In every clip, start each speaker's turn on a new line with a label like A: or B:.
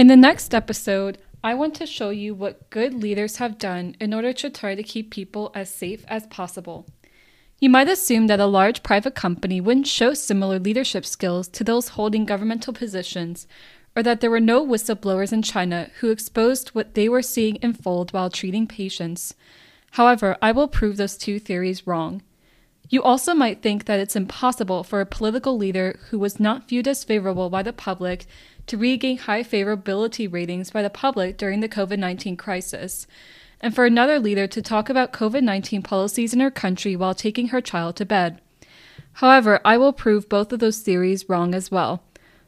A: In the next episode, I want to show you what good leaders have done in order to try to keep people as safe as possible. You might assume that a large private company wouldn't show similar leadership skills to those holding governmental positions, or that there were no whistleblowers in China who exposed what they were seeing unfold while treating patients. However, I will prove those two theories wrong. You also might think that it's impossible for a political leader who was not viewed as favorable by the public to regain high favorability ratings by the public during the COVID 19 crisis, and for another leader to talk about COVID 19 policies in her country while taking her child to bed. However, I will prove both of those theories wrong as well.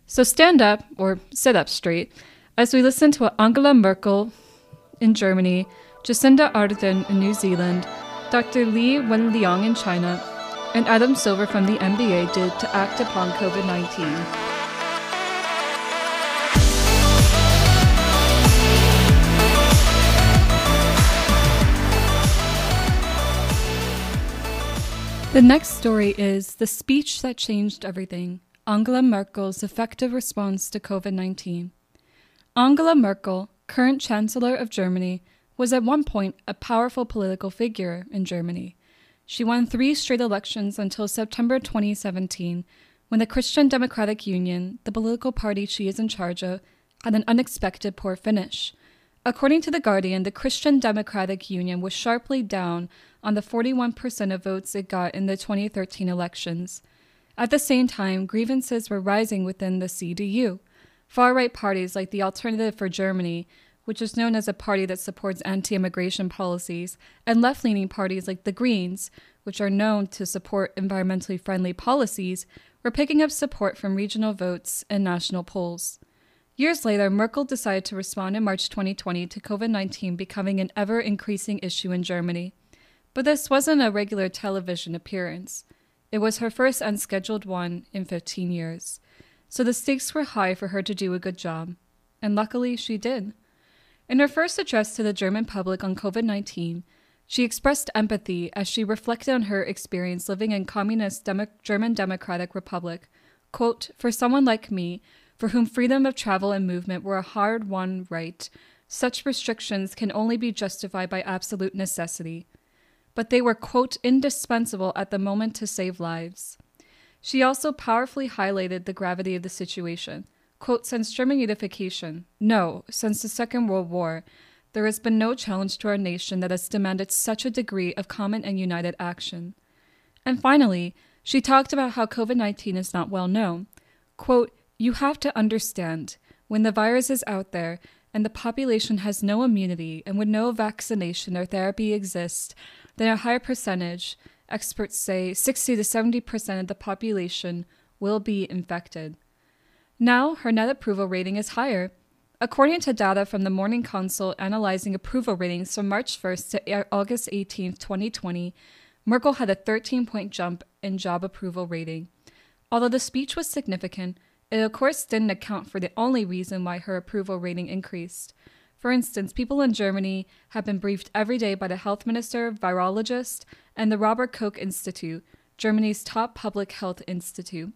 A: So stand up, or sit up straight, as we listen to what Angela Merkel in Germany, Jacinda Ardern in New Zealand, Dr. Li Wenliang in China, and Adam Silver from the NBA did to act upon COVID 19. The next story is The Speech That Changed Everything Angela Merkel's Effective Response to COVID 19. Angela Merkel, current Chancellor of Germany, was at one point a powerful political figure in Germany. She won three straight elections until September 2017, when the Christian Democratic Union, the political party she is in charge of, had an unexpected poor finish. According to The Guardian, the Christian Democratic Union was sharply down on the 41% of votes it got in the 2013 elections. At the same time, grievances were rising within the CDU. Far right parties like the Alternative for Germany, which is known as a party that supports anti immigration policies, and left leaning parties like the Greens, which are known to support environmentally friendly policies, were picking up support from regional votes and national polls. Years later, Merkel decided to respond in March 2020 to COVID 19 becoming an ever increasing issue in Germany. But this wasn't a regular television appearance. It was her first unscheduled one in 15 years. So the stakes were high for her to do a good job. And luckily, she did. In her first address to the German public on COVID 19, she expressed empathy as she reflected on her experience living in communist Demo- German Democratic Republic. Quote, For someone like me, for whom freedom of travel and movement were a hard won right, such restrictions can only be justified by absolute necessity. But they were, quote, indispensable at the moment to save lives. She also powerfully highlighted the gravity of the situation. Quote, since German unification, no, since the Second World War, there has been no challenge to our nation that has demanded such a degree of common and united action. And finally, she talked about how COVID 19 is not well known. Quote, you have to understand when the virus is out there and the population has no immunity and when no vaccination or therapy exists, then a higher percentage, experts say 60 to 70% of the population, will be infected. Now, her net approval rating is higher. According to data from the Morning Consult analyzing approval ratings from March 1st to August 18, 2020, Merkel had a 13 point jump in job approval rating. Although the speech was significant, it of course didn't account for the only reason why her approval rating increased. For instance, people in Germany have been briefed every day by the health minister, virologist, and the Robert Koch Institute, Germany's top public health institute.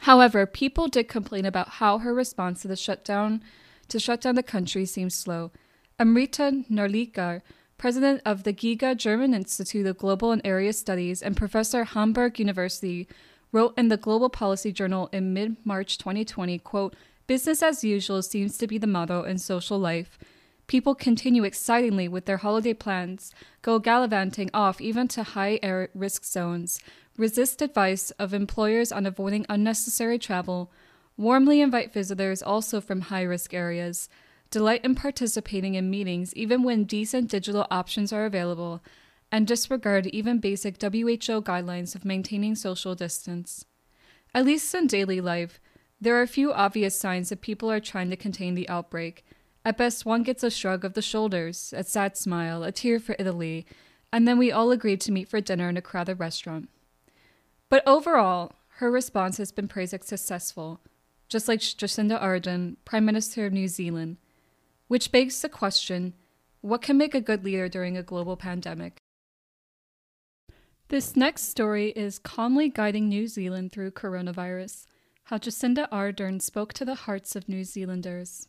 A: However, people did complain about how her response to the shutdown to shut down the country seemed slow. Amrita Narlikar, president of the GIGA German Institute of Global and Area Studies and professor Hamburg University, wrote in the Global Policy Journal in mid March 2020, quote, Business as usual seems to be the motto in social life. People continue excitingly with their holiday plans, go gallivanting off even to high risk zones, resist advice of employers on avoiding unnecessary travel, warmly invite visitors also from high risk areas, delight in participating in meetings even when decent digital options are available, and disregard even basic WHO guidelines of maintaining social distance. At least in daily life, there are a few obvious signs that people are trying to contain the outbreak. At best, one gets a shrug of the shoulders, a sad smile, a tear for Italy, and then we all agreed to meet for dinner in a crowded restaurant. But overall, her response has been praised as successful, just like Jacinda Ardern, Prime Minister of New Zealand, which begs the question what can make a good leader during a global pandemic? This next story is calmly guiding New Zealand through coronavirus how Jacinda Ardern spoke to the hearts of New Zealanders.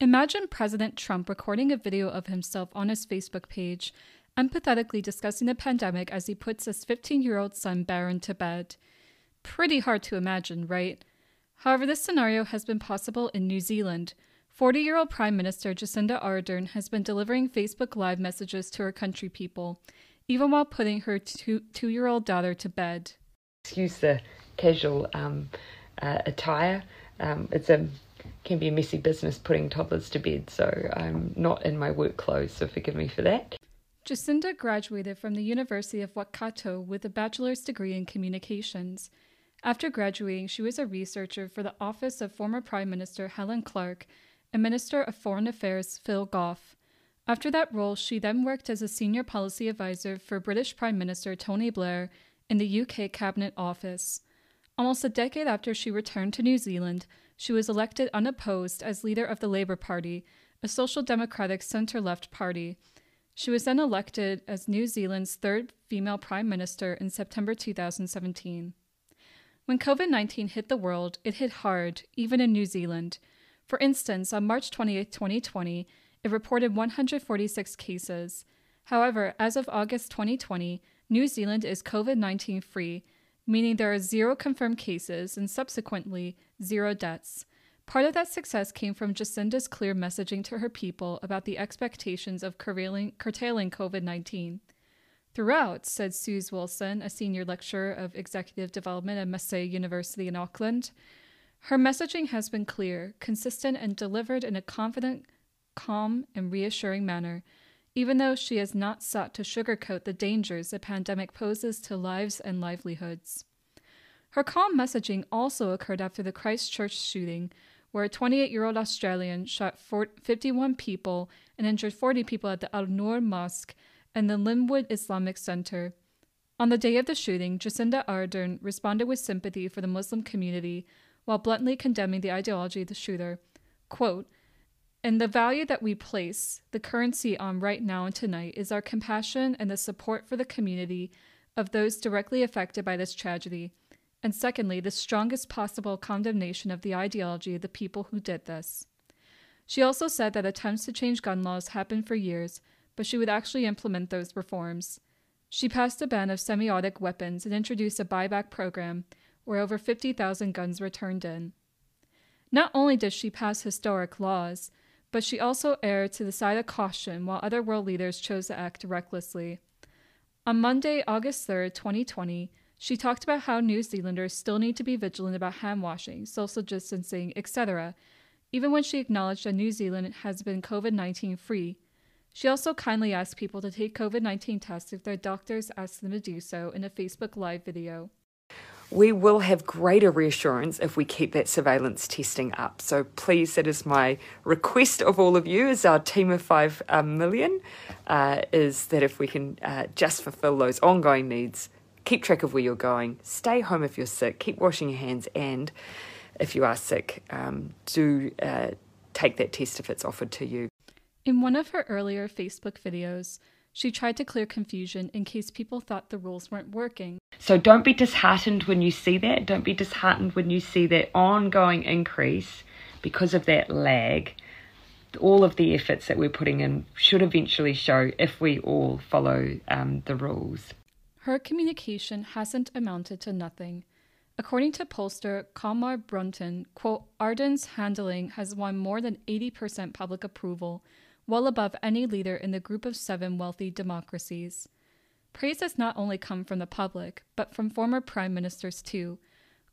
A: Imagine President Trump recording a video of himself on his Facebook page, empathetically discussing the pandemic as he puts his 15 year old son Barron to bed. Pretty hard to imagine, right? However, this scenario has been possible in New Zealand. 40 year old Prime Minister Jacinda Ardern has been delivering Facebook Live messages to her country people, even while putting her two year old daughter to bed.
B: Excuse the casual um, uh, attire. Um, it's a can be a messy business putting toddlers to bed, so I'm not in my work clothes, so forgive me for that.
A: Jacinda graduated from the University of Waikato with a bachelor's degree in communications. After graduating, she was a researcher for the office of former Prime Minister Helen Clark and Minister of Foreign Affairs Phil Goff. After that role, she then worked as a senior policy advisor for British Prime Minister Tony Blair in the UK Cabinet Office. Almost a decade after she returned to New Zealand, she was elected unopposed as leader of the Labour Party, a social democratic centre left party. She was then elected as New Zealand's third female prime minister in September 2017. When COVID 19 hit the world, it hit hard, even in New Zealand. For instance, on March 28, 2020, it reported 146 cases. However, as of August 2020, New Zealand is COVID 19 free meaning there are zero confirmed cases and subsequently zero deaths. Part of that success came from Jacinda's clear messaging to her people about the expectations of curtailing, curtailing COVID 19. Throughout, said Suze Wilson, a senior lecturer of executive development at Massey University in Auckland, her messaging has been clear, consistent, and delivered in a confident, calm, and reassuring manner even though she has not sought to sugarcoat the dangers the pandemic poses to lives and livelihoods. Her calm messaging also occurred after the Christchurch shooting, where a 28 year old Australian shot 51 people and injured 40 people at the Al Noor Mosque and the Linwood Islamic Center. On the day of the shooting, Jacinda Ardern responded with sympathy for the Muslim community while bluntly condemning the ideology of the shooter. Quote, and the value that we place the currency on right now and tonight is our compassion and the support for the community of those directly affected by this tragedy. And secondly, the strongest possible condemnation of the ideology of the people who did this. She also said that attempts to change gun laws happened for years, but she would actually implement those reforms. She passed a ban of semi-automatic weapons and introduced a buyback program where over 50,000 guns were turned in. Not only did she pass historic laws, but she also erred to the side of caution while other world leaders chose to act recklessly. On Monday, August 3, 2020, she talked about how New Zealanders still need to be vigilant about hand washing, social distancing, etc., even when she acknowledged that New Zealand has been COVID 19 free. She also kindly asked people to take COVID 19 tests if their doctors ask them to do so in a Facebook Live video
B: we will have greater reassurance if we keep that surveillance testing up. So please, that is my request of all of you as our team of five um, million, uh, is that if we can uh, just fulfill those ongoing needs, keep track of where you're going, stay home if you're sick, keep washing your hands, and if you are sick, um, do uh, take that test if it's offered to you.
A: In one of her earlier Facebook videos, she tried to clear confusion in case people thought the rules weren't working.
B: So don't be disheartened when you see that. Don't be disheartened when you see that ongoing increase because of that lag. All of the efforts that we're putting in should eventually show if we all follow um, the rules.
A: Her communication hasn't amounted to nothing. According to pollster Colmar Brunton, quote, Ardern's handling has won more than 80% public approval well above any leader in the group of seven wealthy democracies. Praise has not only come from the public, but from former prime ministers too.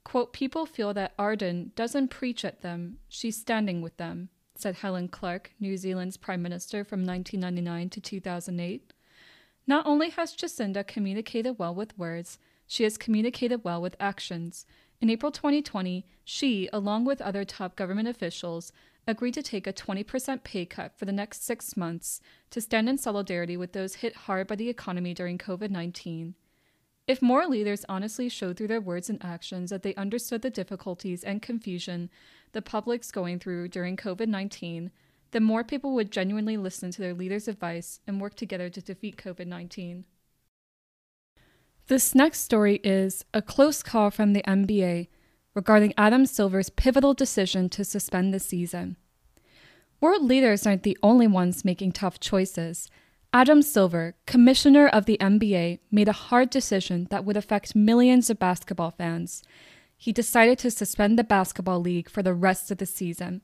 A: Quote, People feel that Ardern doesn't preach at them, she's standing with them, said Helen Clark, New Zealand's prime minister from 1999 to 2008. Not only has Jacinda communicated well with words, she has communicated well with actions. In April 2020, she, along with other top government officials, agreed to take a 20% pay cut for the next six months to stand in solidarity with those hit hard by the economy during COVID 19. If more leaders honestly showed through their words and actions that they understood the difficulties and confusion the public's going through during COVID 19, then more people would genuinely listen to their leaders' advice and work together to defeat COVID 19. This next story is a close call from the NBA regarding Adam Silver's pivotal decision to suspend the season. World leaders aren't the only ones making tough choices. Adam Silver, commissioner of the NBA, made a hard decision that would affect millions of basketball fans. He decided to suspend the basketball league for the rest of the season.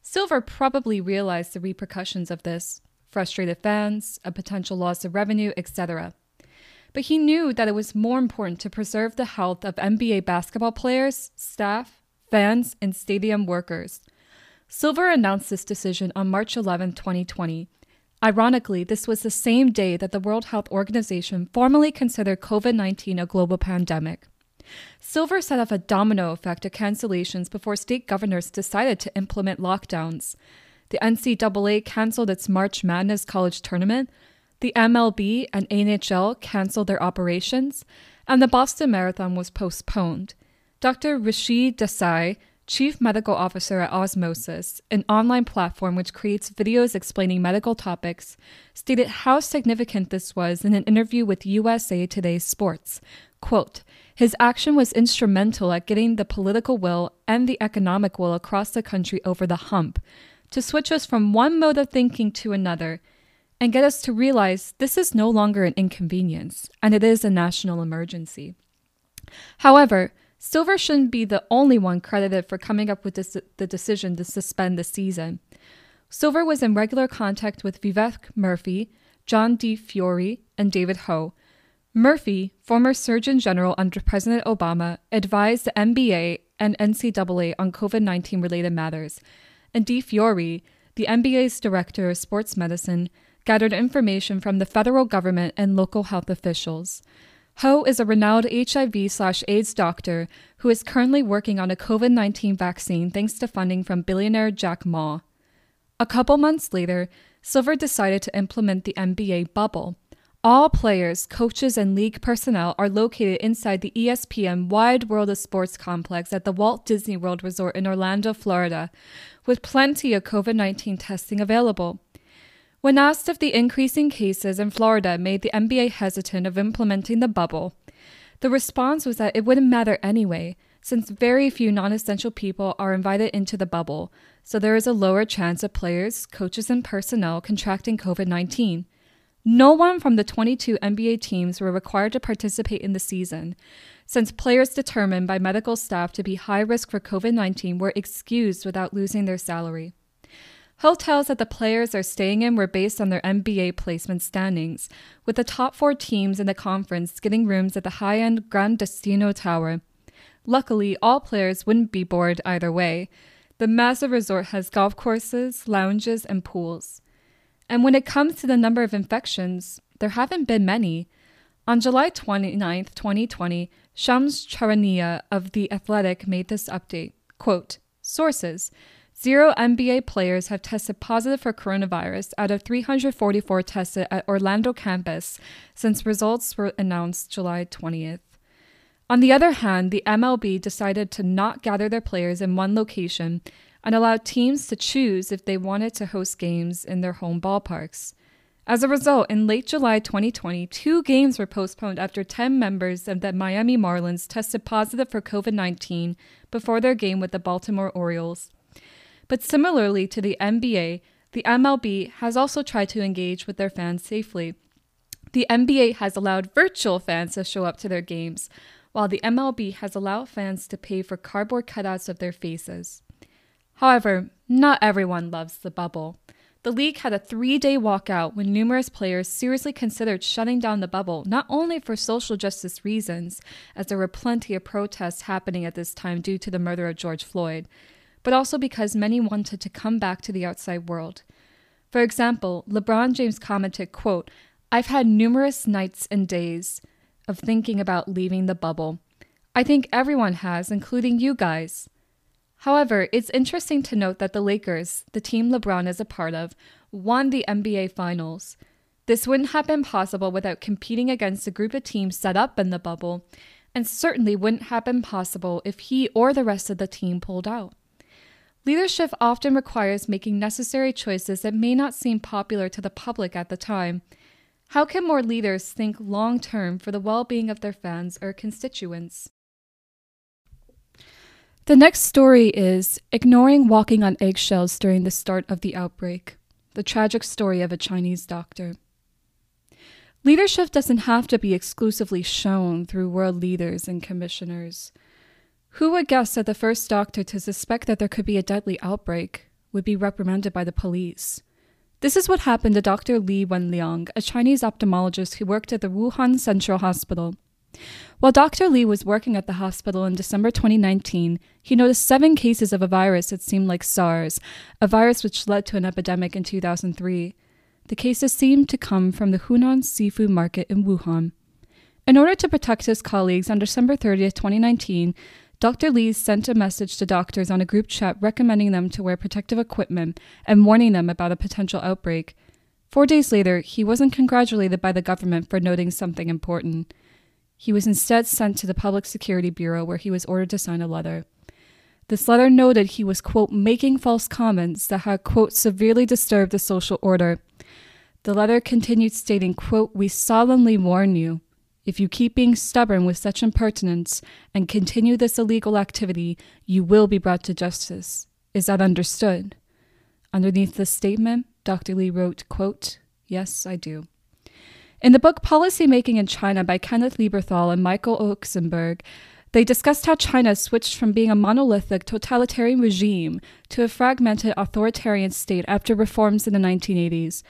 A: Silver probably realized the repercussions of this frustrated fans, a potential loss of revenue, etc. But he knew that it was more important to preserve the health of NBA basketball players, staff, fans, and stadium workers. Silver announced this decision on March 11, 2020. Ironically, this was the same day that the World Health Organization formally considered COVID 19 a global pandemic. Silver set off a domino effect of cancellations before state governors decided to implement lockdowns. The NCAA canceled its March Madness college tournament, the MLB and NHL canceled their operations, and the Boston Marathon was postponed. Dr. Rishi Desai, Chief Medical Officer at Osmosis, an online platform which creates videos explaining medical topics, stated how significant this was in an interview with USA Today Sports. Quote, his action was instrumental at getting the political will and the economic will across the country over the hump, to switch us from one mode of thinking to another, and get us to realize this is no longer an inconvenience, and it is a national emergency. However, Silver shouldn't be the only one credited for coming up with this, the decision to suspend the season. Silver was in regular contact with Vivek Murthy, John DiFiori, and David Ho. Murthy, former Surgeon General under President Obama, advised the NBA and NCAA on COVID 19 related matters, and DiFiori, the NBA's Director of Sports Medicine, gathered information from the federal government and local health officials. Ho is a renowned HIV slash AIDS doctor who is currently working on a COVID 19 vaccine thanks to funding from billionaire Jack Ma. A couple months later, Silver decided to implement the NBA bubble. All players, coaches, and league personnel are located inside the ESPN Wide World of Sports complex at the Walt Disney World Resort in Orlando, Florida, with plenty of COVID 19 testing available. When asked if the increasing cases in Florida made the NBA hesitant of implementing the bubble, the response was that it wouldn't matter anyway, since very few non essential people are invited into the bubble, so there is a lower chance of players, coaches, and personnel contracting COVID 19. No one from the 22 NBA teams were required to participate in the season, since players determined by medical staff to be high risk for COVID 19 were excused without losing their salary. Hotels that the players are staying in were based on their NBA placement standings, with the top four teams in the conference getting rooms at the high end Gran Destino Tower. Luckily, all players wouldn't be bored either way. The massive resort has golf courses, lounges, and pools. And when it comes to the number of infections, there haven't been many. On July 29, 2020, Shams Charania of The Athletic made this update. Quote, Sources Zero NBA players have tested positive for coronavirus out of 344 tested at Orlando campus since results were announced July 20th. On the other hand, the MLB decided to not gather their players in one location and allow teams to choose if they wanted to host games in their home ballparks. As a result, in late July 2020, two games were postponed after 10 members of the Miami Marlins tested positive for COVID 19 before their game with the Baltimore Orioles. But similarly to the NBA, the MLB has also tried to engage with their fans safely. The NBA has allowed virtual fans to show up to their games, while the MLB has allowed fans to pay for cardboard cutouts of their faces. However, not everyone loves the bubble. The league had a three day walkout when numerous players seriously considered shutting down the bubble, not only for social justice reasons, as there were plenty of protests happening at this time due to the murder of George Floyd, but also because many wanted to come back to the outside world. For example, LeBron James commented, quote, I've had numerous nights and days of thinking about leaving the bubble. I think everyone has, including you guys. However, it's interesting to note that the Lakers, the team LeBron is a part of, won the NBA Finals. This wouldn't have been possible without competing against a group of teams set up in the bubble, and certainly wouldn't have been possible if he or the rest of the team pulled out. Leadership often requires making necessary choices that may not seem popular to the public at the time. How can more leaders think long term for the well being of their fans or constituents? The next story is Ignoring Walking on Eggshells During the Start of the Outbreak The Tragic Story of a Chinese Doctor. Leadership doesn't have to be exclusively shown through world leaders and commissioners. Who would guess that the first doctor to suspect that there could be a deadly outbreak would be reprimanded by the police? This is what happened to Dr. Li Wenliang, a Chinese ophthalmologist who worked at the Wuhan Central Hospital. While Dr. Li was working at the hospital in December 2019, he noticed seven cases of a virus that seemed like SARS, a virus which led to an epidemic in 2003. The cases seemed to come from the Huanan seafood market in Wuhan. In order to protect his colleagues, on December 30, 2019, Dr. Li sent a message to doctors on a group chat recommending them to wear protective equipment and warning them about a potential outbreak. Four days later, he wasn't congratulated by the government for noting something important. He was instead sent to the Public Security Bureau where he was ordered to sign a letter. This letter noted he was, quote, making false comments that had, quote, severely disturbed the social order. The letter continued stating, quote, We solemnly warn you, if you keep being stubborn with such impertinence and continue this illegal activity, you will be brought to justice. Is that understood? Underneath the statement, Dr. Li wrote, quote, Yes, I do. In the book Policy Making in China by Kenneth Lieberthal and Michael Oksenberg, they discussed how China switched from being a monolithic totalitarian regime to a fragmented authoritarian state after reforms in the 1980s.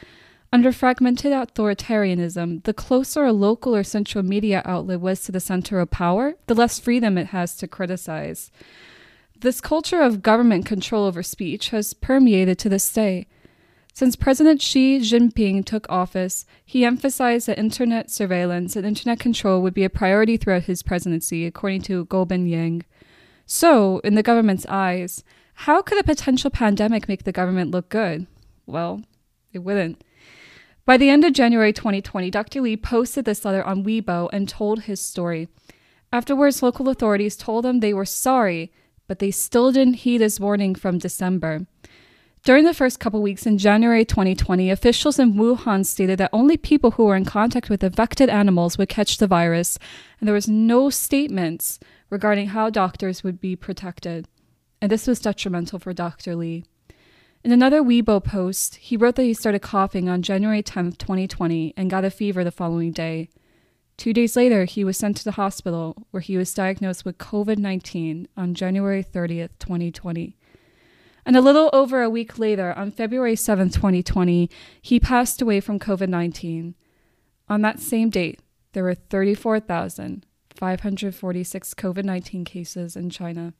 A: Under fragmented authoritarianism, the closer a local or central media outlet was to the center of power, the less freedom it has to criticize. This culture of government control over speech has permeated to this day. Since President Xi Jinping took office, he emphasized that internet surveillance and internet control would be a priority throughout his presidency, according to Guobin Yang. So, in the government's eyes, how could a potential pandemic make the government look good? Well, it wouldn't. By the end of January 2020, Dr. Li posted this letter on Weibo and told his story. Afterwards, local authorities told him they were sorry, but they still didn't heed his warning from December. During the first couple weeks in January 2020, officials in Wuhan stated that only people who were in contact with affected animals would catch the virus, and there was no statements regarding how doctors would be protected. And this was detrimental for Dr. Li. In another Weibo post, he wrote that he started coughing on January 10, 2020, and got a fever the following day. Two days later, he was sent to the hospital where he was diagnosed with COVID 19 on January 30th, 2020. And a little over a week later, on February 7, 2020, he passed away from COVID 19. On that same date, there were 34,546 COVID 19 cases in China.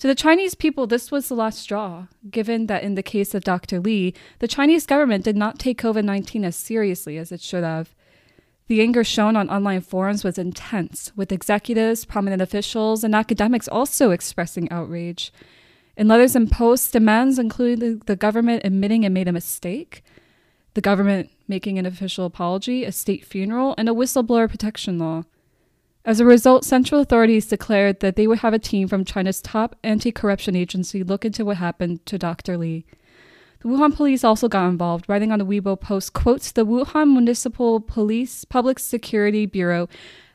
A: To the Chinese people, this was the last straw, given that in the case of Dr. Li, the Chinese government did not take COVID 19 as seriously as it should have. The anger shown on online forums was intense, with executives, prominent officials, and academics also expressing outrage. In letters and posts, demands included the government admitting it made a mistake, the government making an official apology, a state funeral, and a whistleblower protection law. As a result, central authorities declared that they would have a team from China's top anti corruption agency look into what happened to Dr. Li. The Wuhan police also got involved, writing on the Weibo post, quotes, the Wuhan Municipal Police Public Security Bureau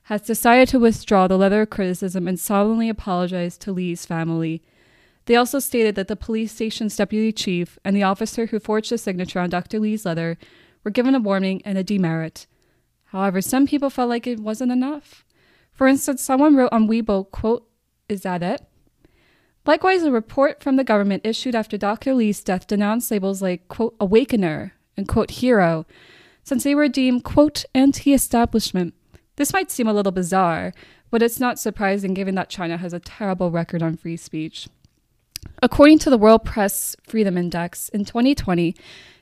A: has decided to withdraw the letter of criticism and solemnly apologize to Li's family. They also stated that the police station's deputy chief and the officer who forged the signature on Dr. Li's letter were given a warning and a demerit. However, some people felt like it wasn't enough. For instance, someone wrote on Weibo, quote, Is that it? Likewise, a report from the government issued after Dr. Li's death denounced labels like, quote, awakener and, quote, hero, since they were deemed, quote, anti establishment. This might seem a little bizarre, but it's not surprising given that China has a terrible record on free speech. According to the World Press Freedom Index, in 2020,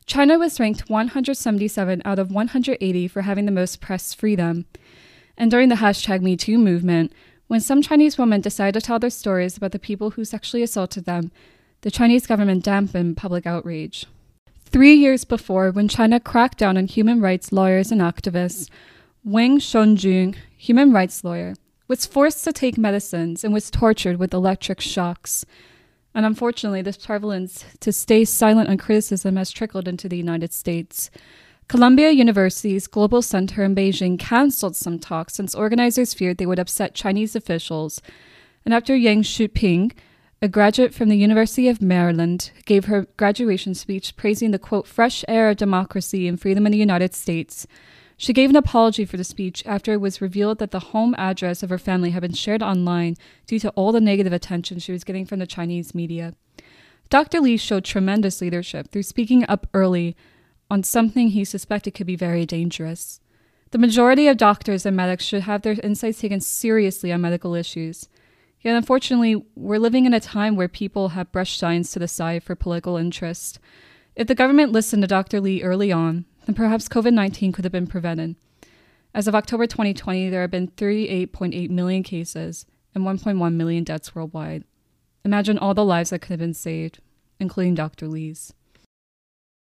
A: China was ranked 177 out of 180 for having the most press freedom. And during the hashtag MeToo movement, when some Chinese women decided to tell their stories about the people who sexually assaulted them, the Chinese government dampened public outrage. Three years before, when China cracked down on human rights lawyers and activists, Wang Shongjun, human rights lawyer, was forced to take medicines and was tortured with electric shocks. And unfortunately, this prevalence to stay silent on criticism has trickled into the United States. Columbia University's Global Center in Beijing canceled some talks since organizers feared they would upset Chinese officials. And after Yang Shuping, a graduate from the University of Maryland, gave her graduation speech praising the quote, fresh air of democracy and freedom in the United States. She gave an apology for the speech after it was revealed that the home address of her family had been shared online due to all the negative attention she was getting from the Chinese media. Dr. Li showed tremendous leadership through speaking up early on something he suspected could be very dangerous. The majority of doctors and medics should have their insights taken seriously on medical issues. Yet, unfortunately, we're living in a time where people have brushed science to the side for political interest. If the government listened to Dr. Li early on, then perhaps COVID 19 could have been prevented. As of October 2020, there have been 38.8 million cases and 1.1 million deaths worldwide. Imagine all the lives that could have been saved, including Dr. Li's.